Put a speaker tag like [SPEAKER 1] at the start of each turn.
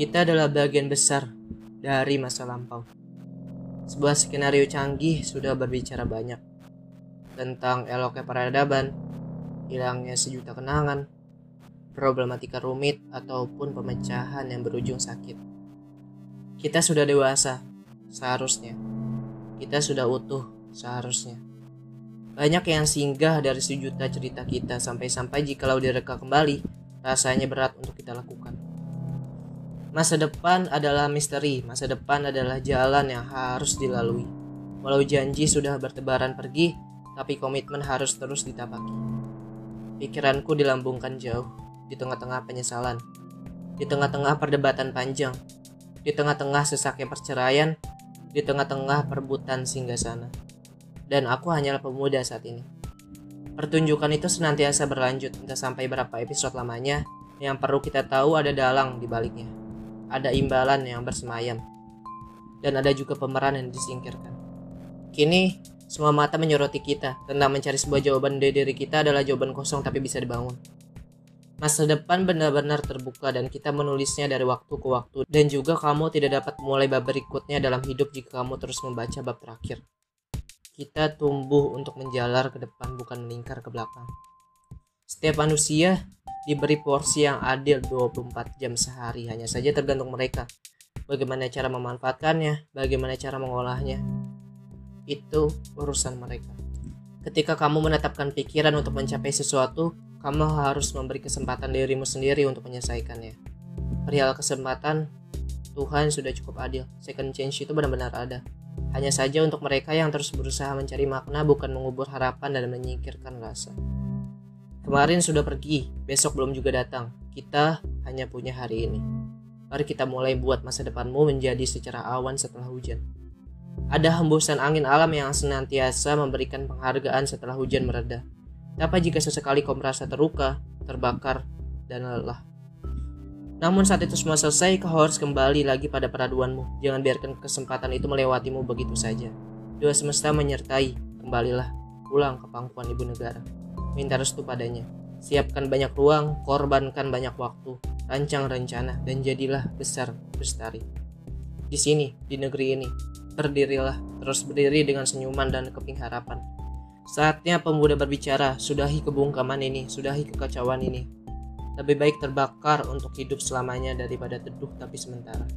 [SPEAKER 1] Kita adalah bagian besar dari masa lampau. Sebuah skenario canggih sudah berbicara banyak tentang eloknya peradaban, hilangnya sejuta kenangan, problematika rumit, ataupun pemecahan yang berujung sakit. Kita sudah dewasa, seharusnya. Kita sudah utuh, seharusnya. Banyak yang singgah dari sejuta cerita kita sampai-sampai jikalau direka kembali, rasanya berat untuk kita lakukan. Masa depan adalah misteri, masa depan adalah jalan yang harus dilalui. Walau janji sudah bertebaran pergi, tapi komitmen harus terus ditapaki. Pikiranku dilambungkan jauh, di tengah-tengah penyesalan, di tengah-tengah perdebatan panjang, di tengah-tengah sesaknya perceraian, di tengah-tengah perebutan singgah sana. Dan aku hanyalah pemuda saat ini. Pertunjukan itu senantiasa berlanjut, entah sampai berapa episode lamanya, yang perlu kita tahu ada dalang di baliknya ada imbalan yang bersemayam, dan ada juga pemeran yang disingkirkan. Kini, semua mata menyoroti kita tentang mencari sebuah jawaban dari diri kita adalah jawaban kosong tapi bisa dibangun. Masa depan benar-benar terbuka dan kita menulisnya dari waktu ke waktu dan juga kamu tidak dapat mulai bab berikutnya dalam hidup jika kamu terus membaca bab terakhir. Kita tumbuh untuk menjalar ke depan bukan melingkar ke belakang. Setiap manusia diberi porsi yang adil 24 jam sehari. Hanya saja tergantung mereka. Bagaimana cara memanfaatkannya bagaimana cara mengolahnya itu urusan mereka. Ketika kamu menetapkan pikiran untuk mencapai sesuatu kamu harus memberi kesempatan dirimu sendiri untuk menyelesaikannya. Perihal kesempatan Tuhan sudah cukup adil. Second chance itu benar-benar ada hanya saja untuk mereka yang terus berusaha mencari makna bukan mengubur harapan dan menyingkirkan rasa. Kemarin sudah pergi, besok belum juga datang. Kita hanya punya hari ini. Mari kita mulai buat masa depanmu menjadi secara awan setelah hujan. Ada hembusan angin alam yang senantiasa memberikan penghargaan setelah hujan mereda. Tapi jika sesekali kau merasa terluka, terbakar, dan lelah? Namun saat itu semua selesai, kau harus kembali lagi pada peraduanmu. Jangan biarkan kesempatan itu melewatimu begitu saja. Dua semesta menyertai, kembalilah, pulang ke pangkuan ibu negara minta restu padanya. Siapkan banyak ruang, korbankan banyak waktu, rancang rencana, dan jadilah besar bestari. Di sini, di negeri ini, berdirilah, terus berdiri dengan senyuman dan keping harapan. Saatnya pemuda berbicara, sudahi kebungkaman ini, sudahi kekacauan ini. Lebih baik terbakar untuk hidup selamanya daripada teduh tapi sementara.